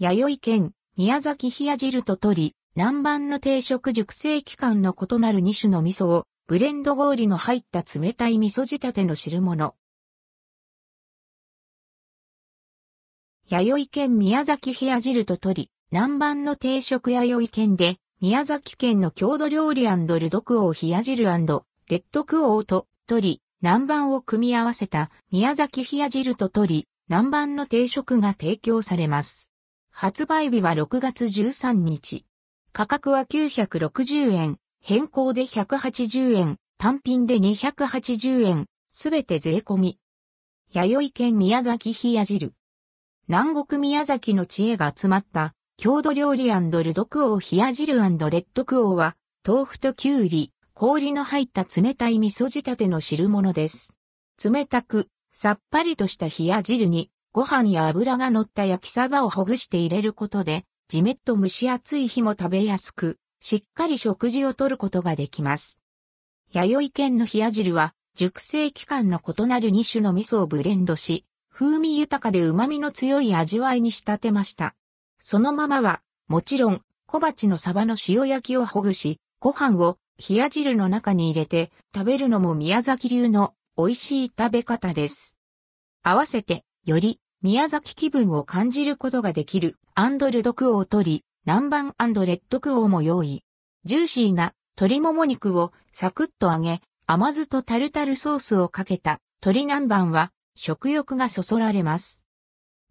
弥生県、宮崎冷や汁と鶏、南蛮の定食熟成期間の異なる2種の味噌を、ブレンド氷の入った冷たい味噌仕立ての汁物。弥生県宮崎冷や汁と鶏、南蛮の定食弥生県で、宮崎県の郷土料理ルドクオー冷や汁レッドクオーと鶏、南蛮を組み合わせた宮崎冷や汁と鶏、南蛮の定食が提供されます。発売日は6月13日。価格は960円、変更で180円、単品で280円、すべて税込み。弥生県宮崎冷や汁。南国宮崎の知恵が集まった郷土料理ルドクオー冷や汁レッドクオーは豆腐ときゅうり、氷の入った冷たい味噌仕立ての汁物です。冷たく、さっぱりとした冷や汁に、ご飯や油が乗った焼きサバをほぐして入れることで、じめっと蒸し暑い日も食べやすく、しっかり食事をとることができます。弥生県の冷や汁は、熟成期間の異なる2種の味噌をブレンドし、風味豊かで旨味の強い味わいに仕立てました。そのままは、もちろん、小鉢のサバの塩焼きをほぐし、ご飯を冷や汁の中に入れて食べるのも宮崎流の美味しい食べ方です。合わせて、より宮崎気分を感じることができるアンドルドクオー鶏、南蛮レッドクオーも用意。ジューシーな鶏もも肉をサクッと揚げ、甘酢とタルタルソースをかけた鶏南蛮は食欲がそそられます。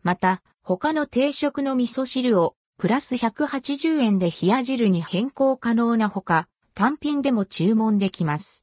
また、他の定食の味噌汁をプラス180円で冷や汁に変更可能なほか、単品でも注文できます。